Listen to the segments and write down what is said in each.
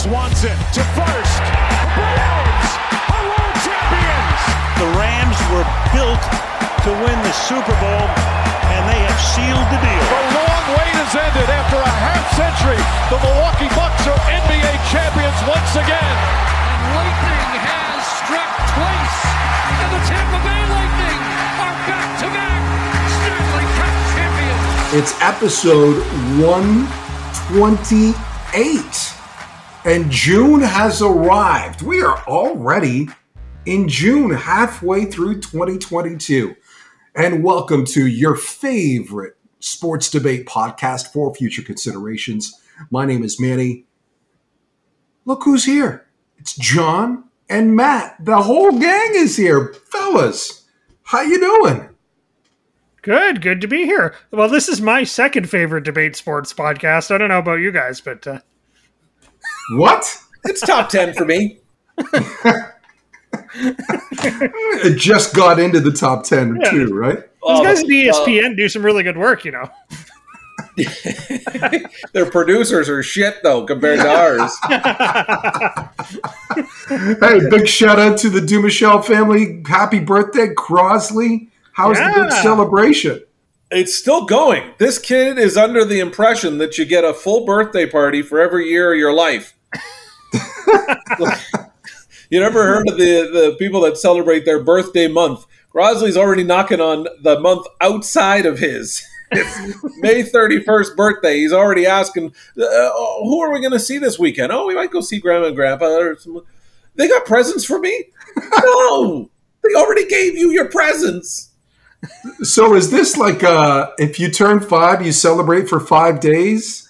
Swanson to first. The are world champions. The Rams were built to win the Super Bowl, and they have sealed the deal. The long wait has ended after a half century. The Milwaukee Bucks are NBA champions once again. And lightning has struck twice, and the Tampa Bay Lightning are back-to-back Stanley Cup champions. It's episode 128, and June has arrived. We are already in June, halfway through 2022. And welcome to your favorite sports debate podcast for future considerations. My name is Manny. Look who's here. It's John and Matt. The whole gang is here. Fellas, how you doing? Good, good to be here. Well, this is my second favorite debate sports podcast. I don't know about you guys, but uh, What? It's top 10 for me. It just got into the top 10 Yeah. too, right? these guys at E uh, ESPN do some really good work, you know. their producers are shit, though, compared to ours. Hey, big shout out to the Dumichel family. Happy birthday, Crosley. How's the big celebration? it's still going. This kid is under the impression that you get a full birthday party for every year of your life. you never heard of the, the people that celebrate their birthday month? Crosley's already knocking on the month outside of his. It's May 31st birthday. He's already asking, uh, who are we going to see this weekend? Oh, we might go see Grandma and Grandpa. Or some, they got presents for me? no! They already gave you your presents. So is this like uh if you turn five, you celebrate for five days?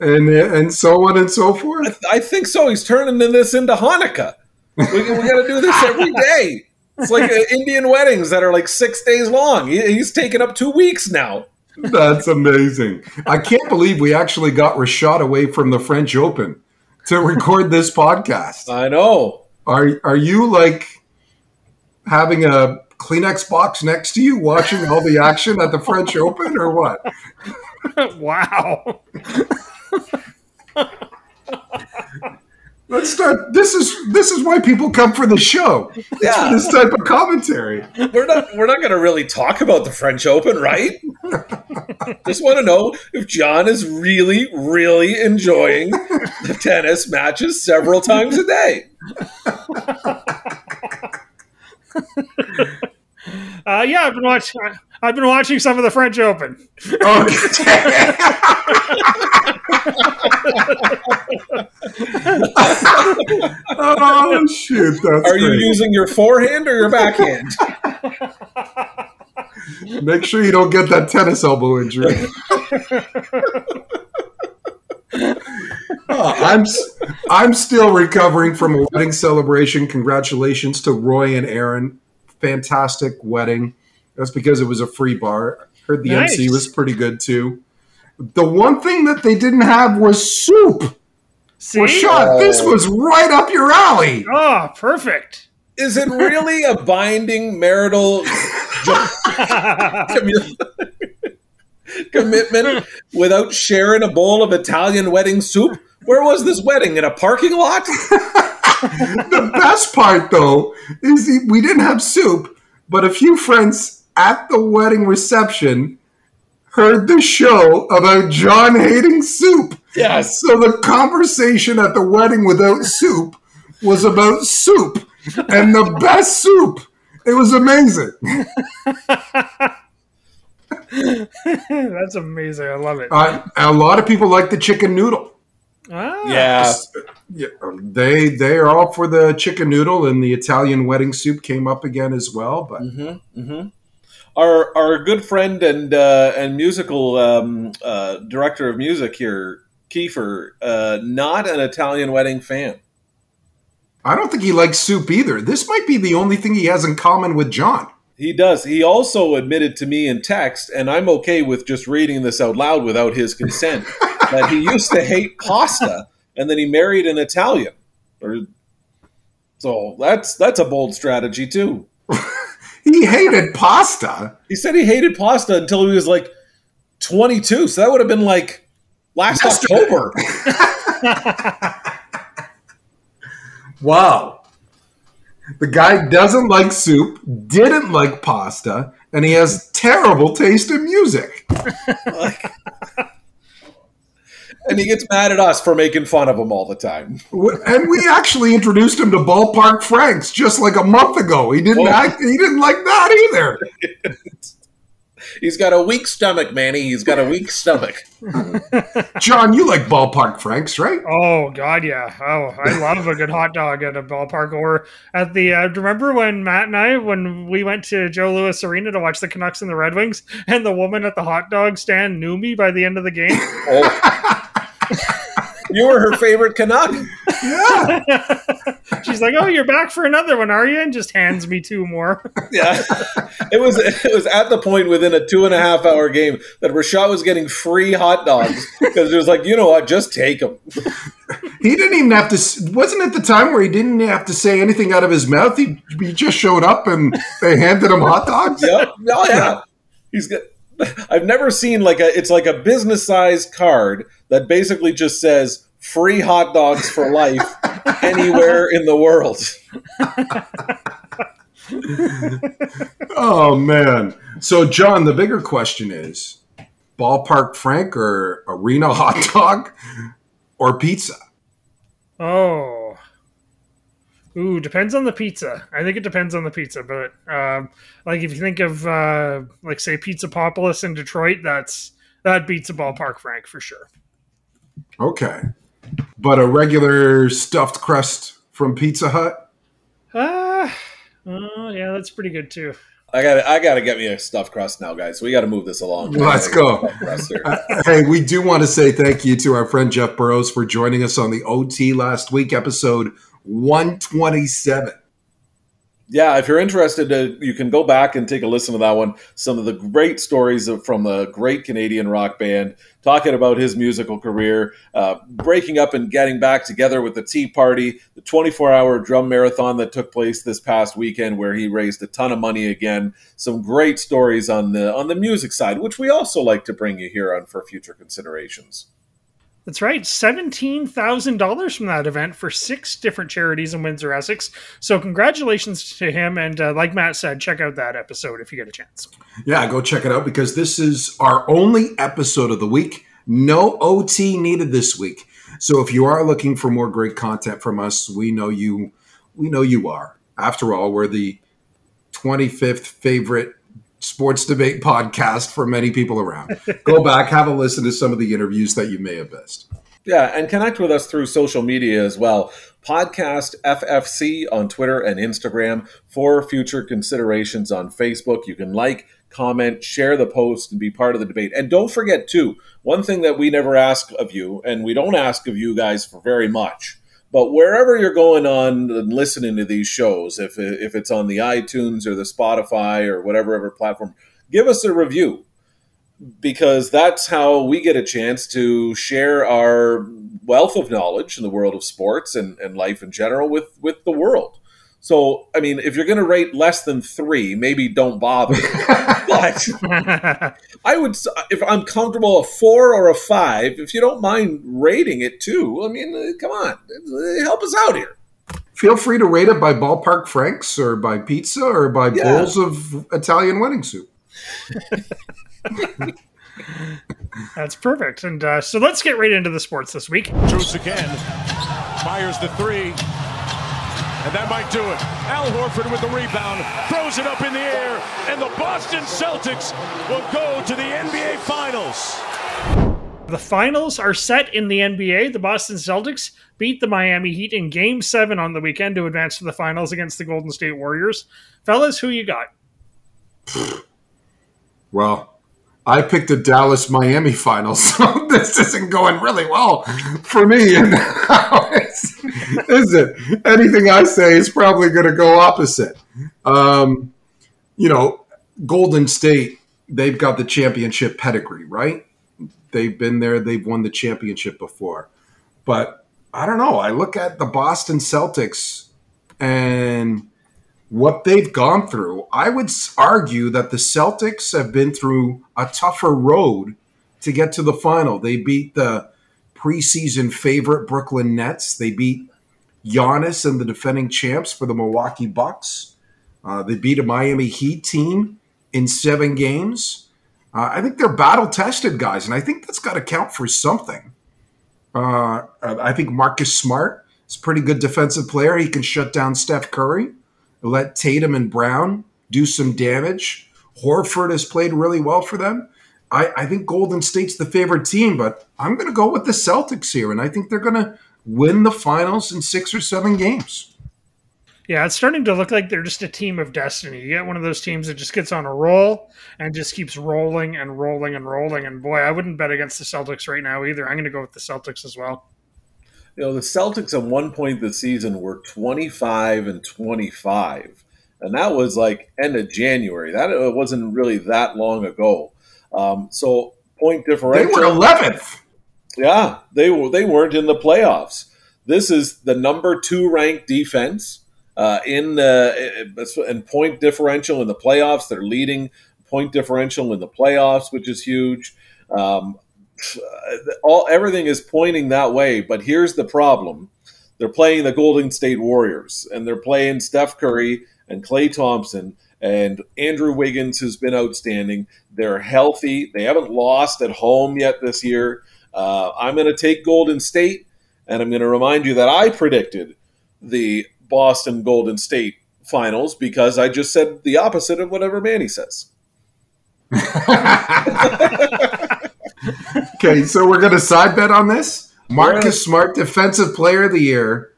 And and so on and so forth? I think so. He's turning this into Hanukkah. We, we got to do this every day. It's like uh, Indian weddings that are like six days long. He, he's taken up two weeks now. That's amazing. I can't believe we actually got Rashad away from the French Open to record this podcast. I know. Are are you like having a Kleenex box next to you watching all the action at the French Open or what? wow. Let's start. This is this is why people come for the show. It's for Yeah, this type of commentary. we're not we're not going to really talk about the French Open, right? Just want to know if John is really, really enjoying the tennis matches several times a day. Uh, yeah, I've been watching. I've been watching some of the French Open. Okay. Oh shoot! That's Are you great. using your forehand or your backhand? Make sure you don't get that tennis elbow injury. Oh, I'm s- I'm still recovering from a wedding celebration. Congratulations to Roy and Aaron. Fantastic wedding. That's because it was a free bar. Heard the MC was pretty good too. The one thing that they didn't have was soup. See? Rashad, oh. this was right up your alley. Oh, perfect. Is it really a binding marital commitment without sharing a bowl of Italian wedding soup? Where was this wedding? In a parking lot? the best part though is we didn't have soup, but a few friends at the wedding reception heard the show about John hating soup. Yes. So the conversation at the wedding without soup was about soup and the best soup. It was amazing. That's amazing. I love it. Uh, a lot of people like the chicken noodle. Ah, Yeah. Yeah, they they are all for the chicken noodle, and the Italian wedding soup came up again as well. But Mm-hmm. Our our good friend and uh, and musical um, uh, director of music here, Kiefer, uh, not an Italian wedding fan. I don't think he likes soup either. This might be the only thing he has in common with John. He does. He also admitted to me in text, and I'm okay with just reading this out loud without his consent, that he used to hate pasta, and then he married an Italian. Or, so that's that's a bold strategy too. He hated pasta. He said he hated pasta until he was like 22, so that would have been like last. October. Wow. The guy doesn't like soup, didn't like pasta, and he has terrible taste in music. and he gets mad at us for making fun of him all the time. And we actually introduced him to Ballpark Franks just like a month ago. He didn't Oh. act, he didn't like that either. He's got a weak stomach, Manny. He's got a weak stomach. John, you like Ballpark Franks, right? Oh God, yeah. Oh, I love a good hot dog at a ballpark or at the. Uh, remember when Matt and I, when we went to Joe Louis Arena to watch the Canucks and the Red Wings, and the woman at the hot dog stand knew me by the end of the game. Oh. you were her favorite Canuck. Yeah. She's like, "Oh, you're back for another one, are you?" And just hands me two more. Yeah, it was it was at the point within a two and a half hour game that Rashad was getting free hot dogs because it was like, you know what, just take them. He didn't even have to. Wasn't it the time where he didn't have to say anything out of his mouth? He, he just showed up and they handed him hot dogs. Yep. Oh yeah. He's got. I've never seen like a. It's like a business sized card that basically just says free hot dogs for life anywhere in the world. Oh man! So, John, the bigger question is: ballpark Frank or arena hot dog or pizza? Oh. Ooh, depends on the pizza. I think it depends on the pizza, but um, like if you think of uh, like say Pizza Papalis in Detroit, that's that beats a ballpark Frank for sure. Okay, but a regular stuffed crust from Pizza Hut. Uh, oh yeah, that's pretty good too. I got. I got to get me a stuffed crust now, guys. We got to move this along. Let's go. Stuffed crust here. Hey, we do want to say thank you to our friend Jeff Burrows for joining us on the OT last week, episode 127. Yeah, if you're interested, uh, you can go back and take a listen to that one. Some of the great stories of, from the great Canadian rock band, talking about his musical career, uh, breaking up and getting back together with the Tea Party, the 24 hour drum marathon that took place this past weekend, where he raised a ton of money again. Some great stories on the on the music side, which we also like to bring you here on for future considerations. That's right, seventeen thousand dollars from that event for six different charities in Windsor, Essex. So congratulations to him, and uh, like Matt said, check out that episode if you get a chance. Yeah, go check it out because this is our only episode of the week. No OT needed this week. So if you are looking for more great content from us, we know you we know you are. After all, we're the 25th favorite sports debate podcast for many people around. Go back, have a listen to some of the interviews that you may have missed. Yeah, and connect with us through social media as well. Podcast FFC on Twitter and Instagram for future considerations on Facebook. You can like, comment, share the post, and be part of the debate. And don't forget, too, one thing that we never ask of you, and we don't ask of you guys for very much, but wherever you're going on and listening to these shows, if, if it's on the iTunes or the Spotify or whatever other platform, give us a review because that's how we get a chance to share our wealth of knowledge in the world of sports and, and life in general with, with the world. So, I mean, if you're going to rate less than three, maybe don't bother. but I would, if I'm comfortable a four or a five, if you don't mind rating it too, I mean, uh, come on, uh, help us out here. Feel free to rate it by ballpark franks or by pizza or by Yeah. bowls of Italian wedding soup. That's perfect. And uh, so let's get right into the sports this week. Truce again. Fires the three. And that might do it. Al Horford with the rebound. Throws it up in the air. And the Boston Celtics will go to the NBA Finals. The finals are set in the NBA. The Boston Celtics beat the Miami Heat in Game 7 on the weekend to advance to the finals against the Golden State Warriors. Fellas, who you got? Well, I picked the Dallas Miami final, so this isn't going really well for me. And is it? Anything I say is probably going to go opposite. Um, you know, Golden State, they've got the championship pedigree, right? They've been there, they've won the championship before. But I don't know. I look at the Boston Celtics and what they've gone through, I would argue that the Celtics have been through a tougher road to get to the final. They beat the preseason favorite Brooklyn Nets. They beat Giannis and the defending champs for the Milwaukee Bucks. Uh, they beat a Miami Heat team in seven games. Uh, I think they're battle tested guys, and I think that's got to count for something. Uh, I think Marcus Smart is a pretty good defensive player. He can shut down Steph Curry, let Tatum and Brown do some damage. Horford has played really well for them. I, I think Golden State's the favorite team, but I'm going to go with the Celtics here, and I think they're going to win the finals in six or seven games. Yeah, it's starting to look like they're just a team of destiny. You get one of those teams that just gets on a roll and just keeps rolling and rolling and rolling. And boy, I wouldn't bet against the Celtics right now either. I'm going to go with the Celtics as well. You know, the Celtics at one point this season were 25 and 25. And that was like end of January. That uh, wasn't really that long ago. Um, so point differential. They were 11th. Yeah, they were. They weren't in the playoffs. This is the number two ranked defense uh, in the and point differential in the playoffs. They're leading point differential in the playoffs, which is huge. Um, all everything is pointing that way. But here's the problem: they're playing the Golden State Warriors, and they're playing Steph Curry and Klay Thompson and Andrew Wiggins, who's been outstanding. They're healthy. They haven't lost at home yet this year. Uh, I'm going to take Golden State, and I'm going to remind you that I predicted the Boston Golden State finals because I just said the opposite of whatever Manny says. okay, so we're going to side bet on this. Marcus Smart, Defensive Player of the Year,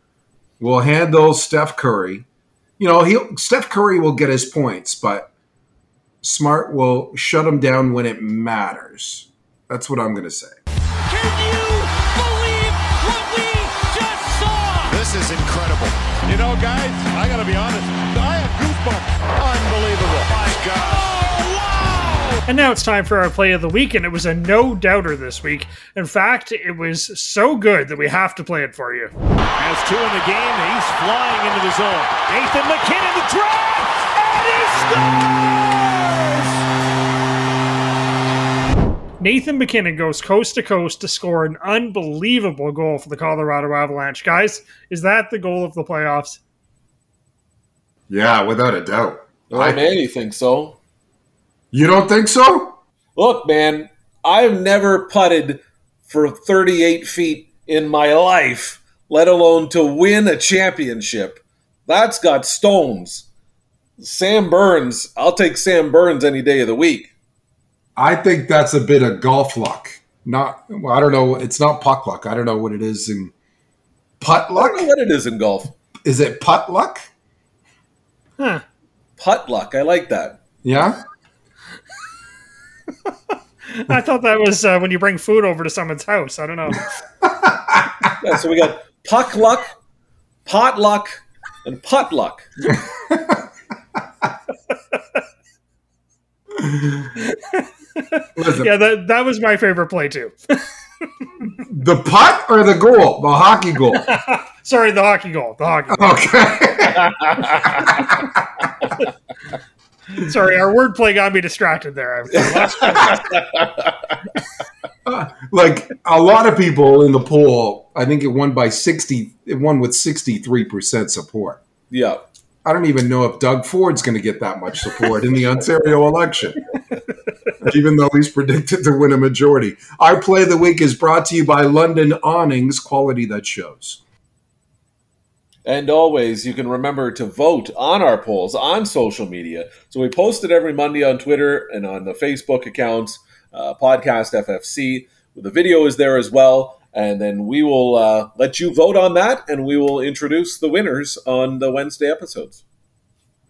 will handle Steph Curry. You know, he Steph Curry will get his points, but Smart will shut him down when it matters. That's what I'm going to say. Can you believe what we just saw? This is incredible. You know, guys, I got to be honest. I have goosebumps. Unbelievable. My God. Wow. And now it's time for our play of the week, and it was a no doubter this week. In fact, it was so good that we have to play it for you. Has two in the game, he's flying into the zone. Nathan MacKinnon, the drive, and he scores! Nathan MacKinnon goes coast to coast to score an unbelievable goal for the Colorado Avalanche. Guys, is that the goal of the playoffs? Yeah, without a doubt. I, I Manny think so. You don't think so? Look, man, I've never putted for 38 feet in my life, let alone to win a championship. That's got stones. Sam Burns, I'll take Sam Burns any day of the week. I think that's a bit of golf luck. Not, well, I don't know. It's not puck luck. I don't know what it is in putt luck. I don't know what it is in golf. Is it putt luck? Huh. Putt luck. I like that. Yeah. I thought that was uh, when you bring food over to someone's house. I don't know. yeah, so we got puck luck, pot luck, and putt luck. Listen, yeah, that that was my favorite play too. the putt or the goal? The hockey goal. Sorry, the hockey goal. The hockey. Goal. Okay. Sorry, our wordplay got me distracted there. like a lot of people in the poll, I think it won by sixty. It won with sixty-three percent support. Yeah. I don't even know if Doug Ford's going to get that much support in the Ontario election, even though he's predicted to win a majority. Our play of the week is brought to you by London Awnings, quality that shows. And always, you can remember to vote on our polls on social media. So we post it every Monday on Twitter and on the Facebook accounts, uh, Podcast FFC. The video is there as well and then we will uh, let you vote on that, and we will introduce the winners on the Wednesday episodes.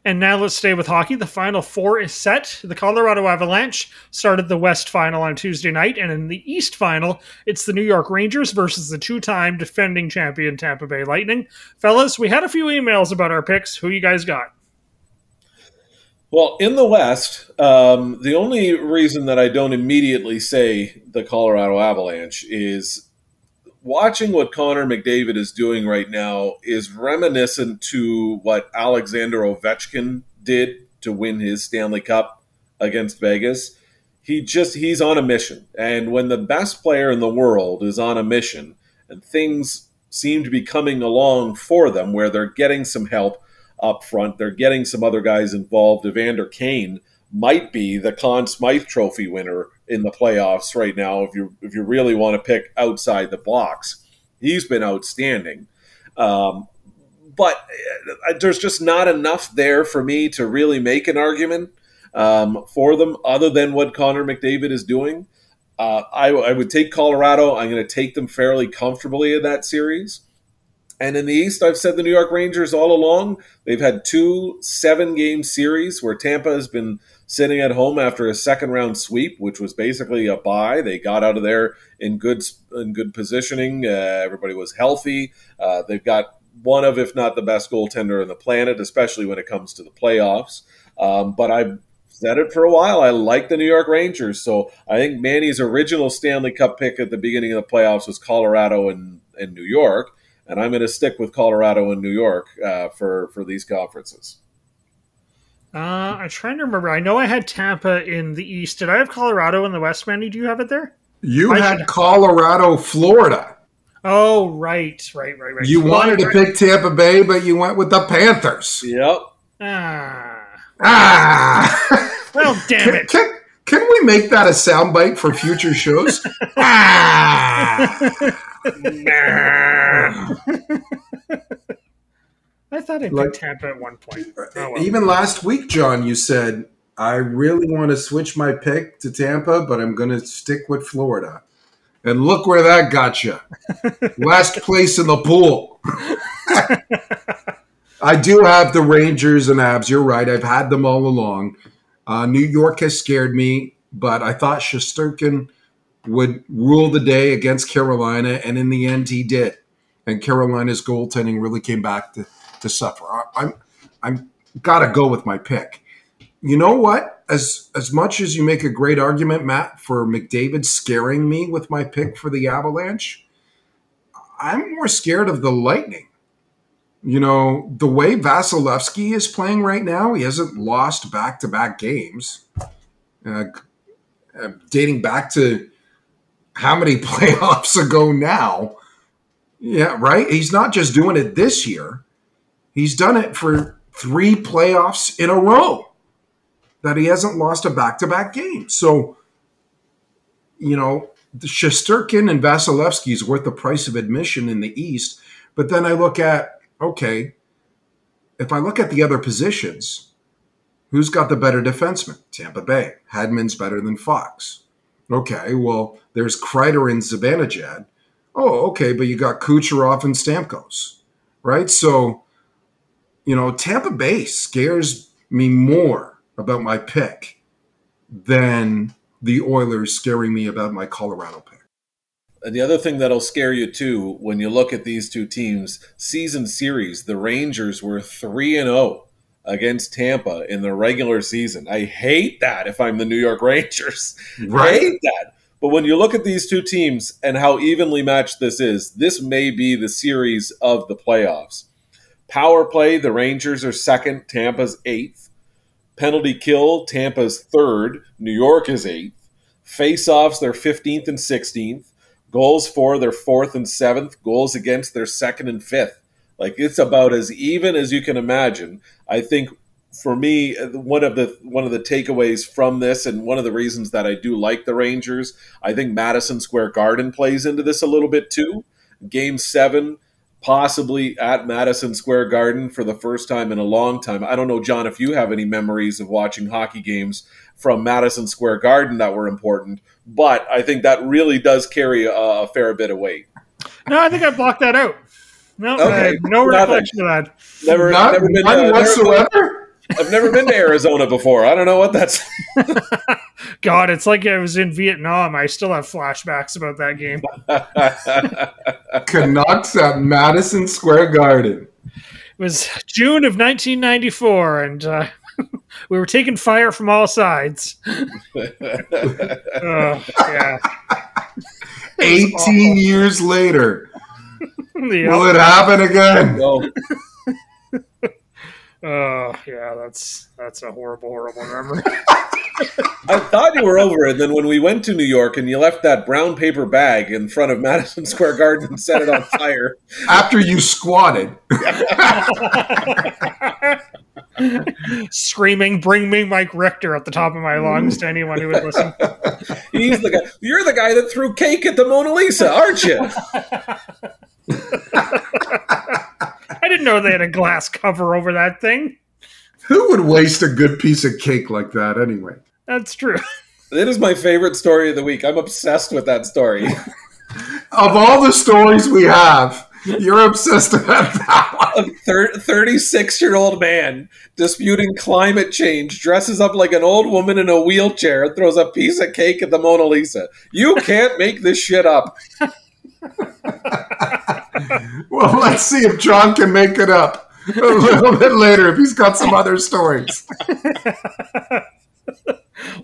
And now let's stay with hockey. The final four is set. The Colorado Avalanche started the West final on Tuesday night, and in the East final, it's the New York Rangers versus the two time defending champion Tampa Bay Lightning. Fellas, we had a few emails about our picks. Who you guys got? Well, in the West, um, the only reason that I don't immediately say the Colorado Avalanche is watching what Connor McDavid is doing right now is reminiscent to what Alexander Ovechkin did to win his Stanley Cup against Vegas. He just he's on a mission. And when the best player in the world is on a mission and things seem to be coming along for them, where they're getting some help up front. They're getting some other guys involved. Evander Kane might be the Conn Smythe Trophy winner in the playoffs right now. If you if you really want to pick outside the box, he's been outstanding. Um, but uh, there's just not enough there for me to really make an argument um, for them, other than what Connor McDavid is doing. Uh, I, I, would take Colorado. I'm going to take them fairly comfortably in that series. And in the East, I've said the New York Rangers all along. They've had two seven game series where Tampa has been sitting at home after a second round sweep, which was basically a bye. They got out of there in good in good positioning. Uh, everybody was healthy. Uh, they've got one of, if not the best goaltender on the planet, especially when it comes to the playoffs. Um, but I've said it for a while. I like the New York Rangers. So I think Manny's original Stanley Cup pick at the beginning of the playoffs was Colorado and, and New York. And I'm going to stick with Colorado and New York uh, for, for these conferences. Uh, I'm trying to remember. I know I had Tampa in the East. Did I have Colorado in the West, Manny? Do you have it there? You I had should- Colorado, Florida. Oh, right, right, right, right. You wanted to Right. pick Tampa Bay, but you went with the Panthers. Yep. Ah. Ah! Well, damn can, it. can, can we make that a soundbite for future shows? ah! I thought I picked Like- Tampa at one point. Oh, well. Even last week, John, you said, I really want to switch my pick to Tampa, but I'm going to stick with Florida. And look where that got you. Last place in the pool. I do have the Rangers and Abs. You're right. I've had them all along. Uh, New York has scared me, but I thought Shesterkin would rule the day against Carolina, and in the end, he did. And Carolina's goaltending really came back to, to suffer. I, I'm I'm gotta go with my pick. You know what? As as much as you make a great argument, Matt, for McDavid scaring me with my pick for the Avalanche, I'm more scared of the Lightning. You know, the way Vasilevskiy is playing right now, he hasn't lost back to back games. Uh, uh, dating back to how many playoffs ago now? Yeah, right? He's not just doing it this year, he's done it for three playoffs in a row that he hasn't lost a back to back game. So, you know, Shesterkin and Vasilevskiy is worth the price of admission in the East. But then I look at, okay, if I look at the other positions, who's got the better defenseman? Tampa Bay. Hedman's better than Fox. Okay, well, there's Kreider and Zibanejad. Oh, okay, but you got Kucherov and Stamkos, right? So, you know, Tampa Bay scares me more about my pick than the Oilers scaring me about my Colorado pick. And the other thing that'll scare you too when you look at these two teams, season series, the Rangers were 3 and 0 against Tampa in the regular season. I hate that if I'm the New York Rangers. Right. hate that. But when you look at these two teams and how evenly matched this is, this may be the series of the playoffs. Power play, the Rangers are second, Tampa's eighth. Penalty kill, Tampa's third, New York is eighth. Face offs, they're 15th and 16th. Goals for, they're fourth and seventh. Goals against, they're second and fifth. Like it's about as even as you can imagine. I think for me, one of the one of the takeaways from this, and one of the reasons that I do like the Rangers, I think Madison Square Garden plays into this a little bit too. Game seven, possibly at Madison Square Garden for the first time in a long time. I don't know, John, if you have any memories of watching hockey games from Madison Square Garden that were important, but I think that really does carry a, a fair bit of weight. No, I think I blocked that out. No, Okay, no reflection of that. Never, Not never been one to, never- whatsoever. I've never been to Arizona before. I don't know what that's. God, it's like I was in Vietnam. I still have flashbacks about that game. Canucks at Madison Square Garden. It was June of 1994, and uh, we were taking fire from all sides. Oh, yeah. 18 years later. Yep. Will it happen again? No. Oh yeah, that's that's a horrible, horrible memory. I thought you were over it. Then when we went to New York and you left that brown paper bag in front of Madison Square Garden and set it on fire. After you squatted. Screaming, bring me Mike Richter at the top of my lungs to anyone who would listen. He's the guy. You're the guy that threw cake at the Mona Lisa, aren't you? I didn't know they had a glass cover over that thing. Who would waste a good piece of cake like that anyway? That's true. It is my favorite story of the week. I'm obsessed with that story. Of all the stories we have, you're obsessed about that one. A 36 year old man disputing climate change dresses up like an old woman in a wheelchair and throws a piece of cake at the Mona Lisa. You can't make this shit up. Well, let's see if John can make it up a little bit later if he's got some other stories.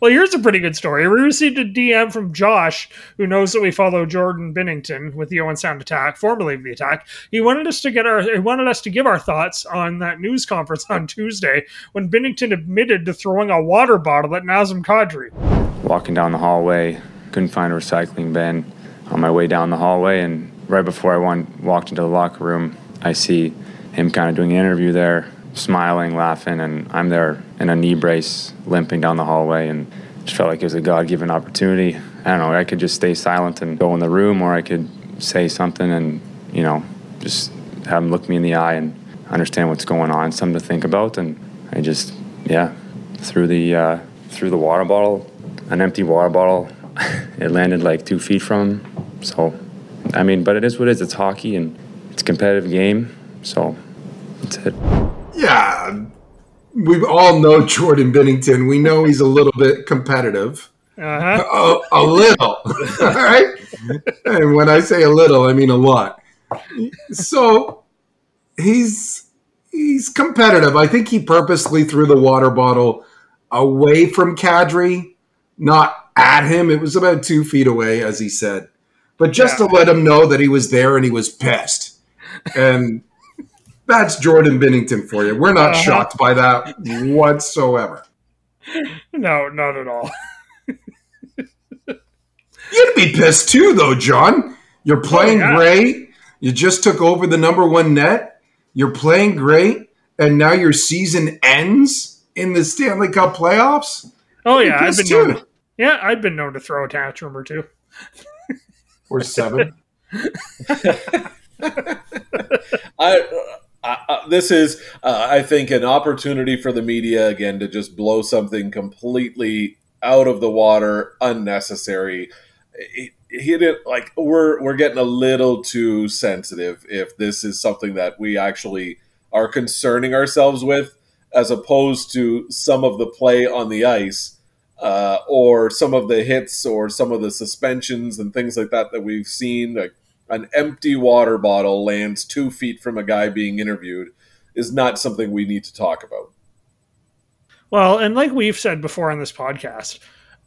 Well, here's a pretty good story. We received a DM from Josh, who knows that we follow Jordan Binnington with the Owen Sound Attack, formerly of the Attack. He wanted us to get our, he wanted us to give our thoughts on that news conference on Tuesday when Binnington admitted to throwing a water bottle at Nazem Kadri. walking down the hallway, couldn't find a recycling bin on my way down the hallway, and right before I went, walked into the locker room, I see him kind of doing an interview there, smiling, laughing, and I'm there in a knee brace, limping down the hallway, and just felt like it was a God-given opportunity. I don't know, I could just stay silent and go in the room, or I could say something and you know just have him look me in the eye and understand what's going on, something to think about, and I just yeah threw the uh, threw the water bottle, an empty water bottle. it landed like two feet from him. So, I mean, but it is what it is. It's hockey and it's a competitive game. So, that's it. Yeah, we all know Jordan Binnington. We know he's a little bit competitive. Uh huh. A, a little, all right? And when I say a little, I mean a lot. So he's he's competitive. I think he purposely threw the water bottle away from Kadri, not at him. It was about two feet away, as he said, but just Yeah. to let him know that he was there and he was pissed. And that's Jordan Binnington for you. We're not Uh-huh. shocked by that whatsoever. No, not at all. You'd be pissed too, though, John. You're playing yeah. great. You just took over the number one net. You're playing great, and now your season ends in the Stanley Cup playoffs. Oh yeah, I've been known. Too. To, yeah, I've been known to throw a tantrum or two. Or seven. I, uh, uh, this is, uh, I think, an opportunity for the media again to just blow something completely out of the water, unnecessary. He, he didn't like we're we're getting a little too sensitive if this is something that we actually are concerning ourselves with, as opposed to some of the play on the ice. Uh, or some of the hits, or some of the suspensions and things like that that we've seen, like an empty water bottle lands two feet from a guy being interviewed is not something we need to talk about. Well, and like we've said before on this podcast,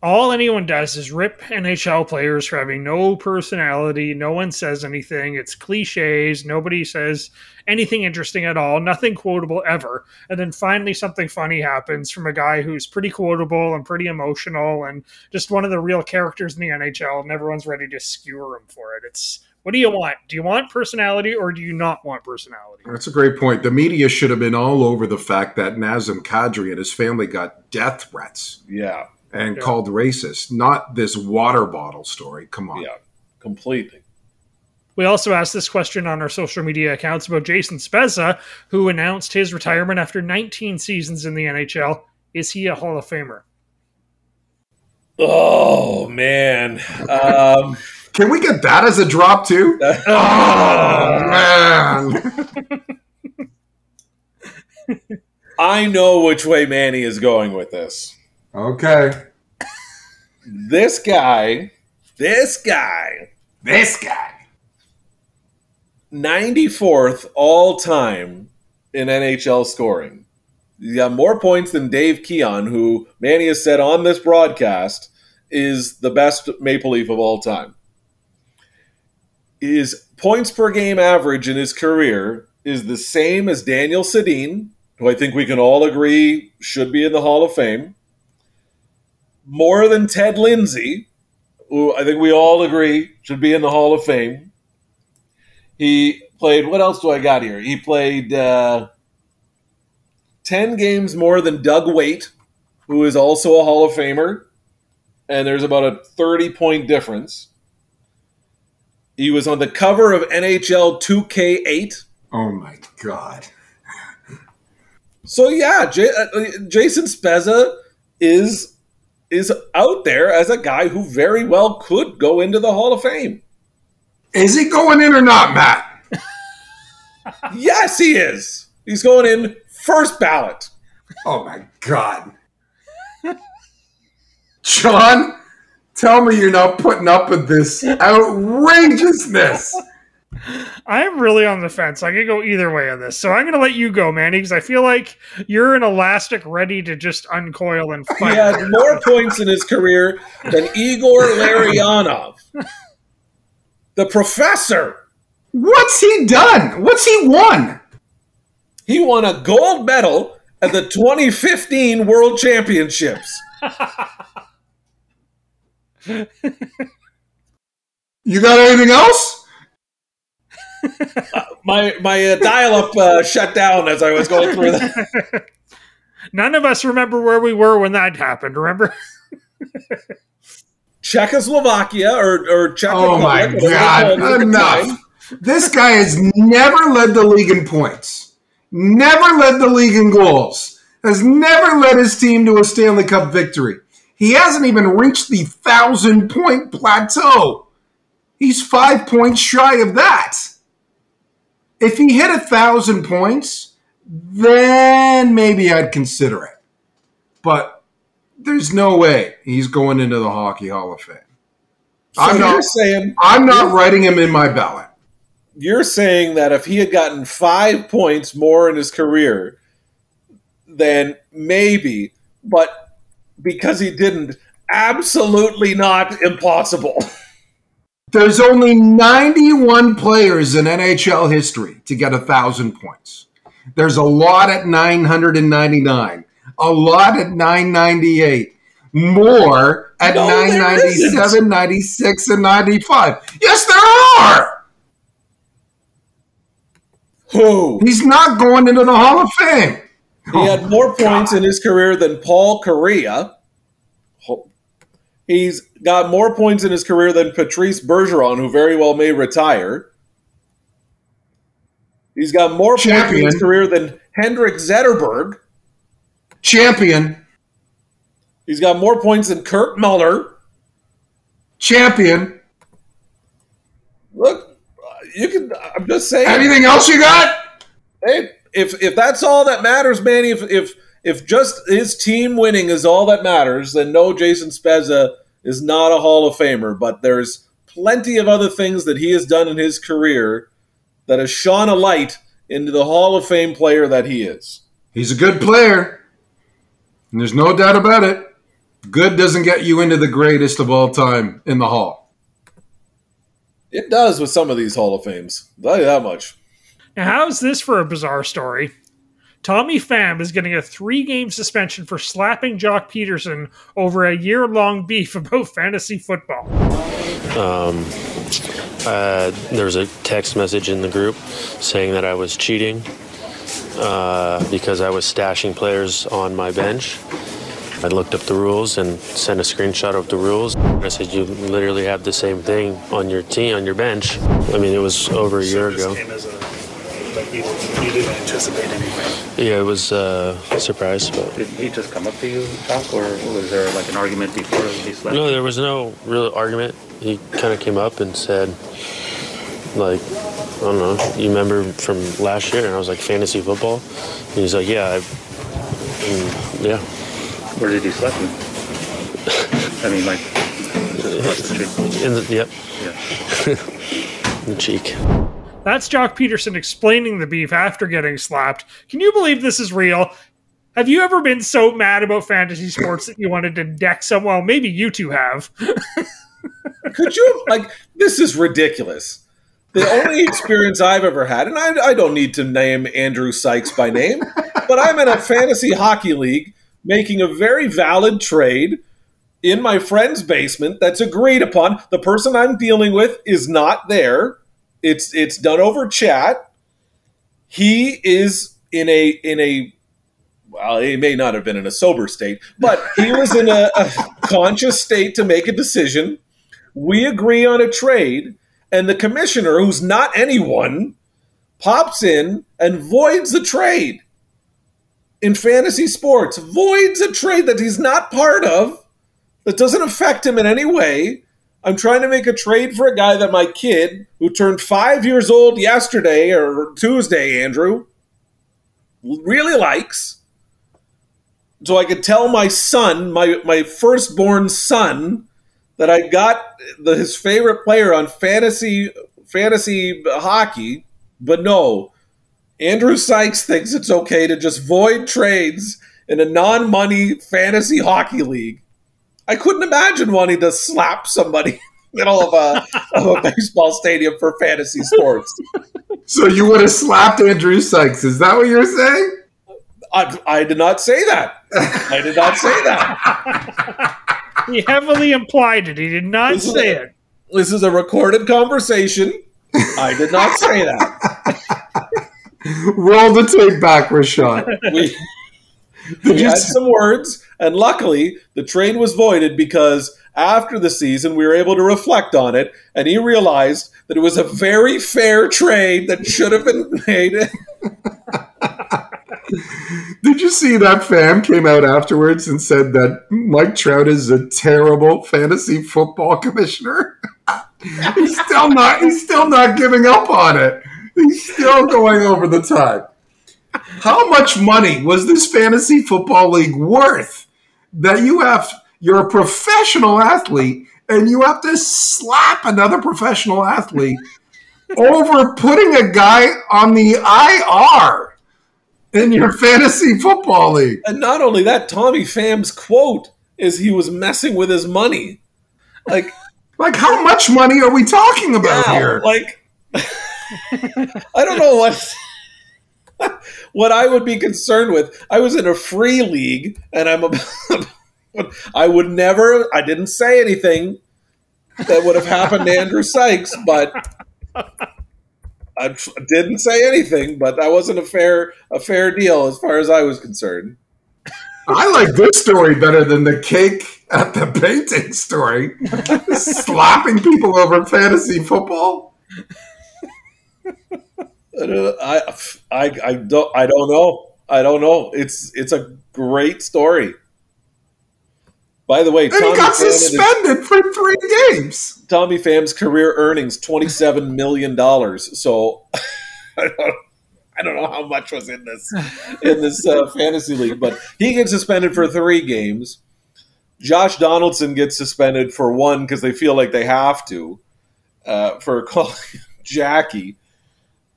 all anyone does is rip NHL players for having no personality. No one says anything. It's cliches. Nobody says anything interesting at all. Nothing quotable ever. And then finally, something funny happens from a guy who's pretty quotable and pretty emotional and just one of the real characters in the NHL. And everyone's ready to skewer him for it. It's what do you want? Do you want personality or do you not want personality? That's a great point. The media should have been all over the fact that Nazem Kadri and his family got death threats Yeah, and Yeah. called racist, not this water bottle story. Come on. yeah, completely. We also asked this question on our social media accounts about Jason Spezza, who announced his retirement after 19 seasons in the NHL. Is he a Hall of Famer? Oh man, um, Can we get that as a drop too? Oh man. I know which way Manny is going with this. Okay. This guy, this guy, This guy. 94th all time in NHL scoring. He's got more points than Dave Keon, who Manny has said on this broadcast is the best Maple Leaf of all time. His points per game average in his career is the same as Daniel Sedin, who I think we can all agree should be in the Hall of Fame, more than Ted Lindsay, who I think we all agree should be in the Hall of Fame. He played, what else do I got here? He played uh, 10 games more than Doug Weight, who is also a Hall of Famer, and there's about a 30 point difference. He was on the cover of NHL 2K8. Oh my god. So yeah, J- uh, Jason Spezza is is out there as a guy who very well could go into the Hall of Fame. Is he going in or not, Matt? yes, he is. He's going in first ballot. Oh my god. John, tell me you're not putting up with this outrageousness. I'm really on the fence. I could go either way on this. So I'm going to let you go, Manny, because I feel like you're an elastic ready to just uncoil and He fight. had more points in his career than Igor Larionov, the professor. What's he done? What's he won? He won a gold medal at the 2015 World Championships. You got anything else? My my uh, dial-up uh, shut down as I was going through that. None of us remember where we were when that happened, remember? Czechoslovakia or or Czech Oh my Republic, whatever they god, called it at the enough. This guy has never led the league in points, never led the league in goals, has never led his team to a Stanley Cup victory. He hasn't even reached the thousand point plateau. He's five points shy of that. If he hit a thousand points, then maybe I'd consider it. But there's no way he's going into the Hockey Hall of Fame. So I'm not. saying I'm not writing him in my ballot. you're saying that if he had gotten five points more in his career, then maybe, but because he didn't, absolutely not impossible. There's only 91 players in NHL history to get a thousand points. There's a lot at 999, a lot at 998, more at No, 997, 96, and 95. Yes, there are. Who? He's not going into the Hall of Fame. He had oh more points in his career than Paul Kariya. He's got more points in his career than Patrice Bergeron, who very well may retire. He's got more points in his career than Henrik Zetterberg. Champion, He's got more points than Kirk Muller. champion. Look, you can. I'm just saying. Anything else you got? Hey, if if that's all that matters, Manny, if if if just his team winning is all that matters, then no, Jason Spezza is not a Hall of Famer. But there's plenty of other things that he has done in his career that has shone a light into the Hall of Fame player that he is. He's a good player. And there's no doubt about it. Good doesn't get you into the greatest of all time in the Hall. It does with some of these Hall of Fames. I'll tell you that much. Now, how's this for a bizarre story? Tommy Pham is getting a three game suspension for slapping Joc Pederson over a year long beef about fantasy football. Um, uh, there was a text message in the group saying that I was cheating uh, because I was stashing players on my bench. I looked up the rules and sent a screenshot of the rules. I said, "You literally have the same thing on your team, on your bench." I mean, it was over a year ago. Like you, you didn't anticipate anything. Yeah, it was uh, a surprise, but Did he just come up to you, talk, or was there like an argument before he slept? No, there was no real argument. He kind of came up and said, like, I don't know, you remember from last year? And I was like, fantasy football? And he's like, yeah, I, and, yeah. Where did he sleep? I mean, like, just across the street. In the, yep, Yeah. in the cheek. That's Joc Pederson explaining the beef after getting slapped. Can you believe this is real? Have you ever been so mad about fantasy sports that you wanted to deck someone? Well, maybe you two have. Could you like this is ridiculous. The only experience I've ever had, and I, I don't need to name Andrew Sykes by name, but but I'm in a fantasy hockey league making a very valid trade in my friend's basement that's agreed upon. The person I'm dealing with is not there. It's it's done over chat. He is in a in a well, he may not have been in a sober state, but he was in a, a conscious state to make a decision. We agree on a trade, and the commissioner, who's not anyone, pops in and voids the trade in fantasy sports, voids a trade that he's not part of, that doesn't affect him in any way. I'm trying to make a trade for a guy that my kid, who turned five years old yesterday or Tuesday, Andrew, really likes. So I could tell my son, my, my firstborn son, that I got the, his favorite player on fantasy fantasy hockey, but no, Andrew Sykes thinks it's okay to just void trades in a non-money fantasy hockey league. I couldn't imagine wanting to slap somebody in the middle of a, of a baseball stadium for fantasy sports. So you would have slapped Andrew Sykes. Is that what you're saying? I, I did not say that. I did not say that. He heavily implied it. He did not This say a- it. This is a recorded conversation. I did not say that. Roll the tape back, Rashawn. We, Had some words, and luckily the trade was voided because after the season we were able to reflect on it, and he realized that it was a very fair trade that should have been made. Did you see that Pham came out afterwards and said that Mike Trout is a terrible fantasy football commissioner? he's still not he's still not giving up on it. He's still going over the top. How much money was this fantasy football league worth that you have you're a professional athlete and you have to slap another professional athlete over putting a guy on the IR in your fantasy football league. and not only that, Tommy Pham's quote is he was messing with his money. Like, Like, how much money are we talking about yeah, here? like I don't know what what I would be concerned with. I was in a free league, and I'm about. I would never. I didn't say anything that would have happened to Andrew Sykes, but I didn't say anything. But that wasn't a fair a fair deal as far as I was concerned. I like this story better than the cake at the painting story. Slapping people over fantasy football. I, don't- I, I, don't I don't know. I don't know. It's it's a great story. By the way, And he Tommy got Pham is- suspended for three games. Tommy Pham's career earnings twenty seven million dollars. So I don't, I don't know how much was in this in this uh, fantasy league, but he gets suspended for three games. Josh Donaldson gets suspended for one because they feel like they have to uh, for calling Jackie,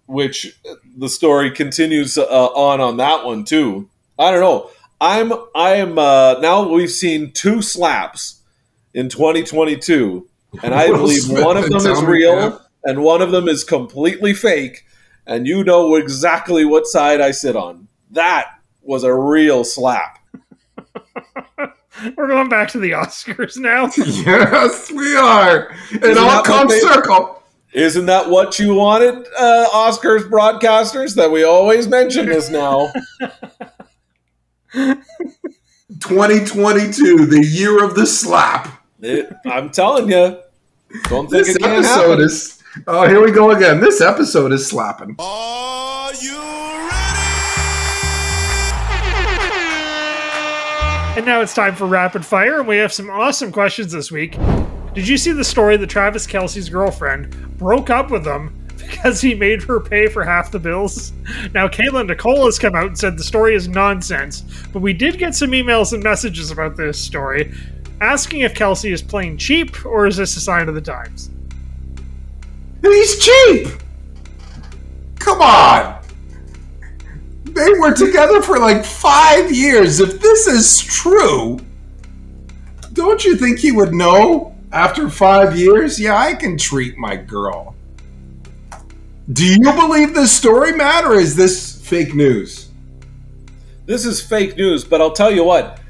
which the story continues uh, on on that one too. I don't know. I'm I am uh, now we've seen two slaps in 2022, and I believe Smith one of them is real Pham. and one of them is completely fake. And you know exactly what side I sit on. That was a real slap. We're going back to the Oscars now. Yes, we are. It Isn't all that what comes they- circle. Isn't that what you wanted, uh, Oscars broadcasters? That we always mention this now. 2022, the year of the slap. It- I'm telling you, don't think This it can't episode happen. is. Oh, here we go again. This episode is slapping. And now it's time for rapid fire, and we have some awesome questions this week. Did you see the story that Travis Kelce's girlfriend broke up with him because he made her pay for half the bills? Now, Caitlin Nicole has come out and said the story is nonsense, but we did get some emails and messages about this story asking if Kelsey is playing cheap or is this a sign of the times? He's cheap. Come on. They were together for like five years. If this is true, don't you think he would know after five years? Yeah, I can treat my girl. Do you believe this story, Matt, or is this fake news? this is fake news, but I'll tell you what.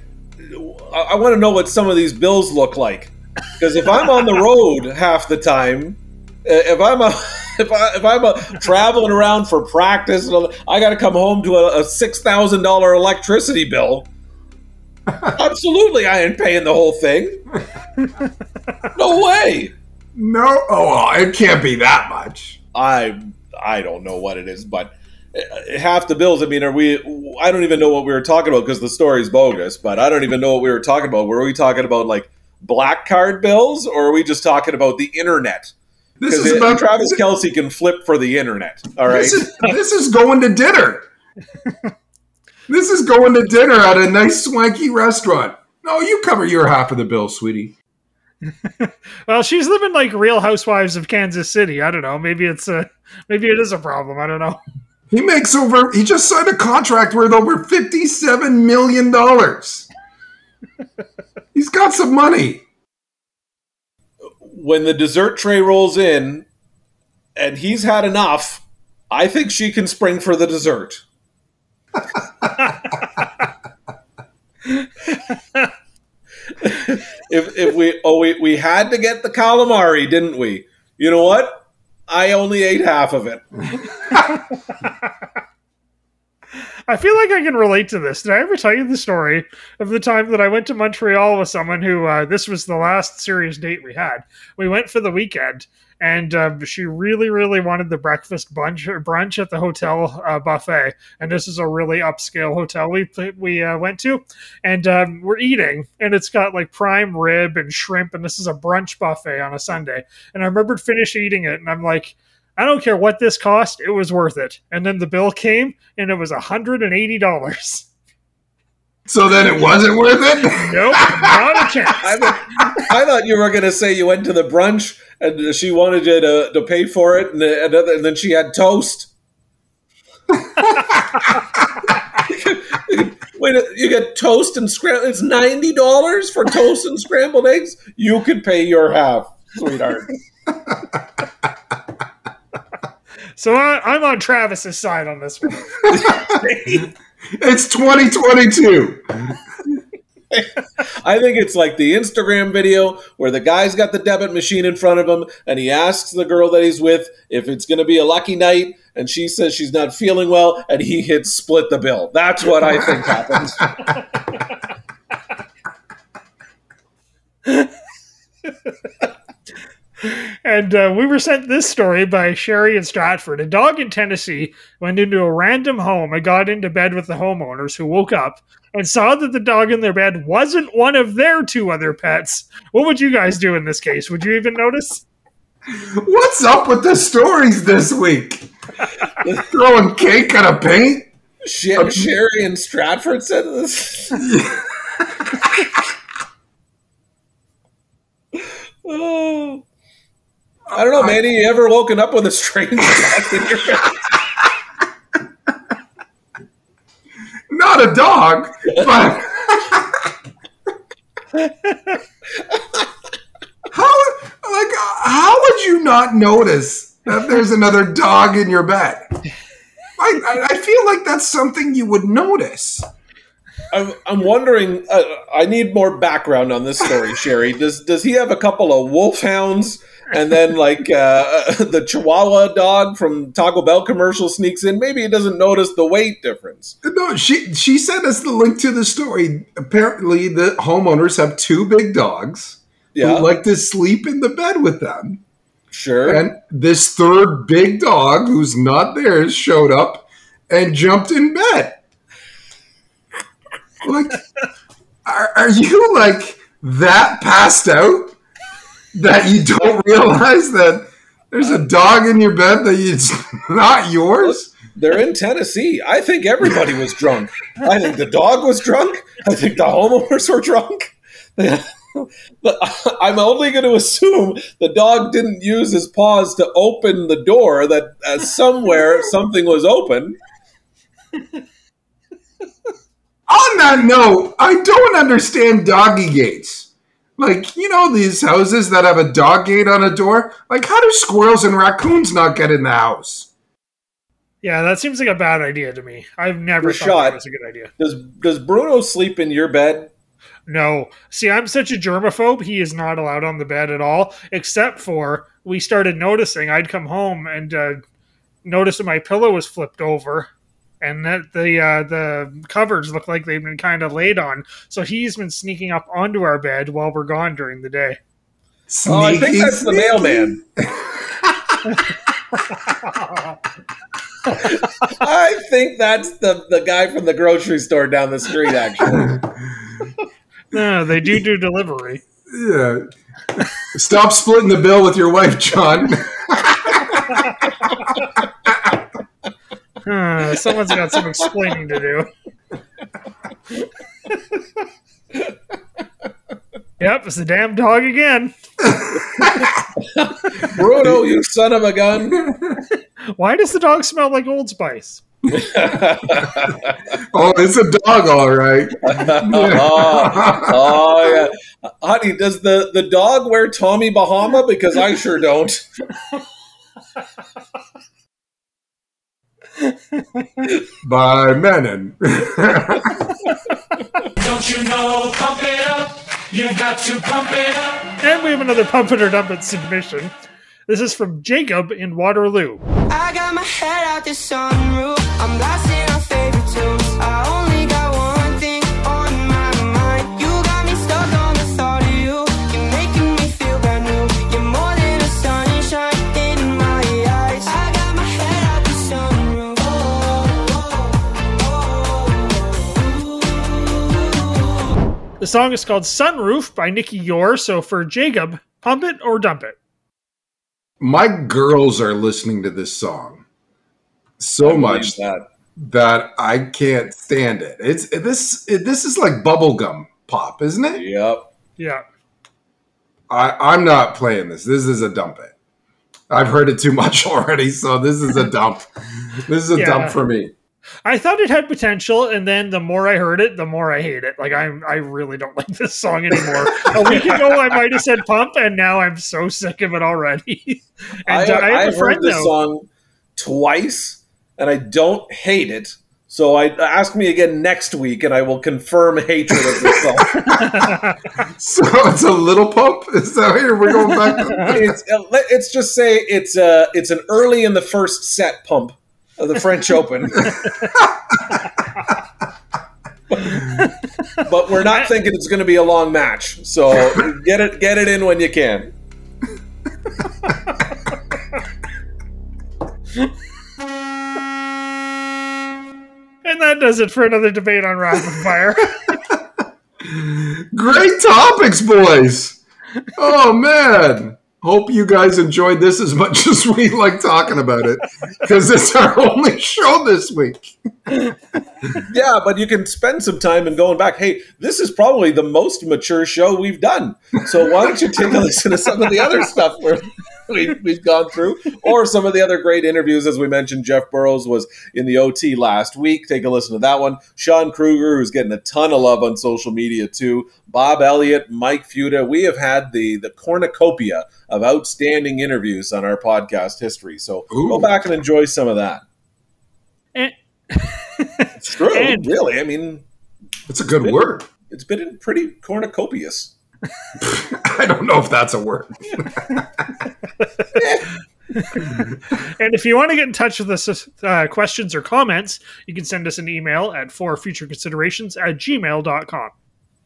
I, want to know what some of these bills look like. Because if I'm on the road half the time, if I'm a, if I if I'm a, traveling around for practice, I got to come home to a, a six thousand dollar electricity bill. Absolutely, I ain't paying the whole thing. No way. No, oh, well, it can't be that much. I I don't know what it is, but uh, half the bills. I mean, are we? I don't even know what we were talking about because the story's bogus. But I don't even know what we were talking about. Were we talking about like black card bills, or are we just talking about the internet? This is it- about Travis Kelce can flip for the internet. All right. This is this is going to dinner. this is going to dinner at a nice swanky restaurant. No, you cover your half of the bill, sweetie. Well, she's living like Real Housewives of Kansas City. I don't know. Maybe it's a maybe it is a problem. I don't know. He makes over. He just signed a contract worth over fifty-seven million dollars. He's got some money. when the dessert tray rolls in, and he's had enough, I think she can spring for the dessert. If if we oh we, we had to get the calamari, didn't we? You know what? I only ate half of it. I feel like I can relate to this. Did I ever tell you the story of the time that I went to Montreal with someone who uh, this was the last serious date we had? We went for the weekend, and uh, she really, really wanted the breakfast brunch, brunch at the hotel uh, buffet. And this is a really upscale hotel we we uh, went to, and um, we're eating, and it's got like prime rib and shrimp, and this is a brunch buffet on a Sunday. And I remembered finish eating it, and I'm like. I don't care what this cost, it was worth it. And then the bill came and it was $180. So then it wasn't worth it. Nope, not a chance. I, thought- I thought you were going to say you went to the brunch and she wanted you to, to pay for it, and, and, and then she had toast. Wait, you get toast and scrambled. It's ninety dollars for toast and scrambled eggs. You could pay your half, sweetheart. So I, I'm on Travis's side on this one. It's 2022. I think it's like the Instagram video where the guy's got the debit machine in front of him and he asks the girl that he's with if it's going to be a lucky night and she says she's not feeling well and he hits split the bill. That's what I think happens. And uh, we were sent this story by Sherry in Stratford. A dog in Tennessee went into a random home and got into bed with the homeowners who woke up and saw that the dog in their bed wasn't one of their two other pets. What would you guys do in this case? Would you even notice? What's up with the stories this week? Throwing cake at a paint? Sher- Sherry and Stratford said this. oh. I don't know, Manny. You ever woken up with a strange dog in your bed? Not a dog, but how like how would you not notice that there's another dog in your bed? I, I, I feel like that's something you would notice. I'm, I'm wondering. Uh, I need more background on this story, Sherry. Does does he have a couple of wolfhounds, and then like uh, the Chihuahua dog from Taco Bell commercial sneaks in? Maybe he doesn't notice the weight difference. No, she she sent us the link to the story. Apparently, the homeowners have two big dogs Yeah, who like to sleep in the bed with them. sure. And this third big dog, who's not theirs, showed up and jumped in bed. Like, are, are you like that passed out that you don't realize that there's a dog in your bed that it's not yours? They're in Tennessee. I think everybody was drunk. I think the dog was drunk. I think the homeowners were drunk. But I'm only going to assume the dog didn't use his paws to open the door. That uh, somewhere something was open. On that note, I don't understand doggy gates. Like, you know, these houses that have a dog gate on a door? Like, how do squirrels and raccoons not get in the house? Yeah, that seems like a bad idea to me. I've never Rashad. thought that was a good idea. Does does Bruno sleep in your bed? No. See, I'm such a germaphobe. He is not allowed on the bed at all, except for we started noticing. I'd come home and uh, notice that my pillow was flipped over, and that the uh, the covers look like they've been kind of laid on. So he's been sneaking up onto our bed while we're gone during the day. oh, I think Sneaky, that's the mailman. I think that's the the guy from the grocery store down the street. Actually, No, they do do delivery. Yeah. Stop splitting the bill with your wife, John. Uh, someone's got some explaining to do. yep, it's the damn dog again. Bruno, you son of a gun! Why does the dog smell like Old Spice? oh, it's a dog, all right. oh, oh, yeah, honey, does the the dog wear Tommy Bahama? Because I sure don't. By Menon. Don't you know, pump it up. You got to pump it up. And we have another pump it or dump it submission. This is from Jacob in Waterloo. I got my head out the sunroof. I'm blasting The song is called Sunroof by Nicky Youre. So for Jacob, pump it or dump it. My girls are listening to this song so much that. that I can't stand it. It's this. It, this is like bubblegum pop, isn't it? Yep. Yeah. I, I'm not playing this. This is a dump it. I've heard it too much already, so this is a dump. this is a Yeah. dump for me. I thought it had potential, and then the more I heard it, the more I hate it. Like I, I really don't like this song anymore. a week ago, I might have said pump, and now I'm so sick of it already. and I, uh, I have I've a friend heard this though. song twice, and I don't hate it. So I ask me again next week, and I will confirm hatred of this song. So it's a little pump. Is that here? We're going back. To, it's it's just say it's uh it's an early in the first set pump of the French Open. but we're not thinking it's going to be a long match, so get it get it in when you can. And that does it for another debate on Rapid Fire. Great topics, boys. Oh man. Hope you guys enjoyed this as much as we like talking about it because it's our only show this week. Yeah, but you can spend some time and going back. Hey, this is probably the most mature show we've done. So why don't you take a listen to some of the other stuff we, we've gone through, or some of the other great interviews? As we mentioned, Jeff Burrows was in the OT last week. Take a listen to that one. Sean Kruger, who's getting a ton of love on social media too. Bob Elliott, Mike Fuda. We have had the the cornucopia of outstanding interviews on our podcast history. So go back and enjoy some of that. And- It's true, And- really. I mean, It's a good word. it's been pretty cornucopious. I don't know if that's a word. And if you want to get in touch with us, uh, questions or comments, you can send us an email at for future considerations at gmail.com.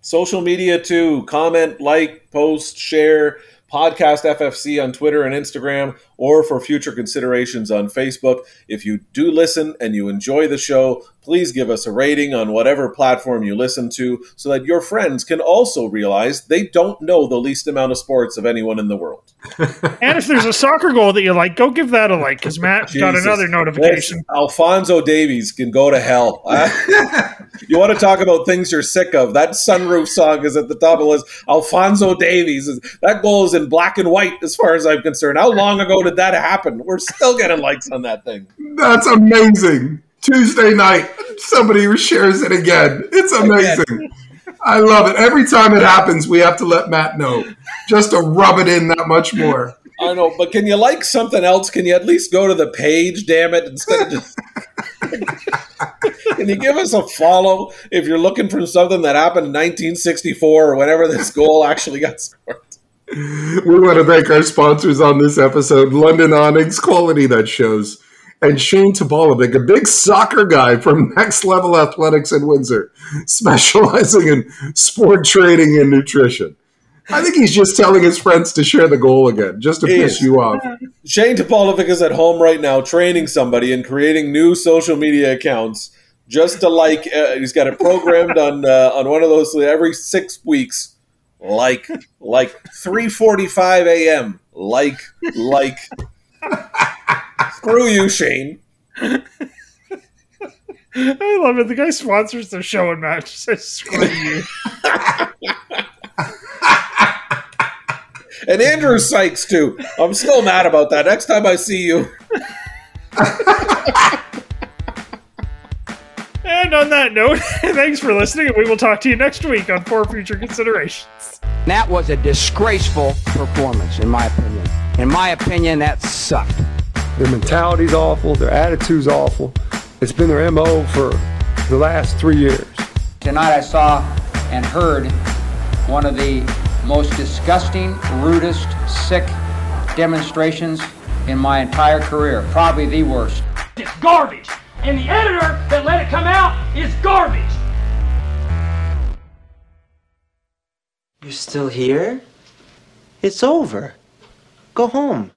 Social media too. Comment, like, post, share. Podcast FFC on Twitter and Instagram, or for future considerations on Facebook. If you do listen and you enjoy the show, please give us a rating on whatever platform you listen to so that your friends can also realize they don't know the least amount of sports of anyone in the world. And if there's a soccer goal that you like, go give that a like because Matt got another notification. Listen, Alfonso Davies can go to hell. Uh, you want to talk about things you're sick of? That sunroof song is at the top of the list. Alfonso Davies. is- That goal is in black and white, as far as I'm concerned. How long ago did that happen? We're still getting likes on that thing. That's amazing. Tuesday night, somebody shares it again. It's amazing. I love it. Every time it happens, we have to let Matt know just to rub it in that much more. I know, but can you like something else? Can you at least go to the page? Damn it! Instead of just Can you give us a follow if you're looking for something that happened in 1964 or whenever this goal actually got scored? We want to thank our sponsors on this episode London Onyx, quality that shows, and Shane Tabalovic, a big soccer guy from Next Level Athletics in Windsor, specializing in sport training and nutrition. I think he's just telling his friends to share the goal again, just to He piss is. you off. Shane Topolovic is at home right now training somebody and creating new social media accounts just to like. Uh, he's got it programmed on uh, on one of those every six weeks. Like like three forty five a.m. Like like. Screw you, Shane. I love it. The guy sponsors the show and match says screw you. And Andrew Sykes too. I'm still mad about that. Next time I see you, And on that note, thanks for listening, and we will talk to you next week on For Future Considerations. That was a disgraceful performance, in my opinion. In my opinion, that sucked. Their mentality's awful. Their attitude's awful. It's been their MO for the last three years. Tonight I saw and heard one of the most disgusting, rudest, sick demonstrations in my entire career. Probably the worst. It's garbage. And the editor that let it come out is garbage. You're still here? It's over. Go home.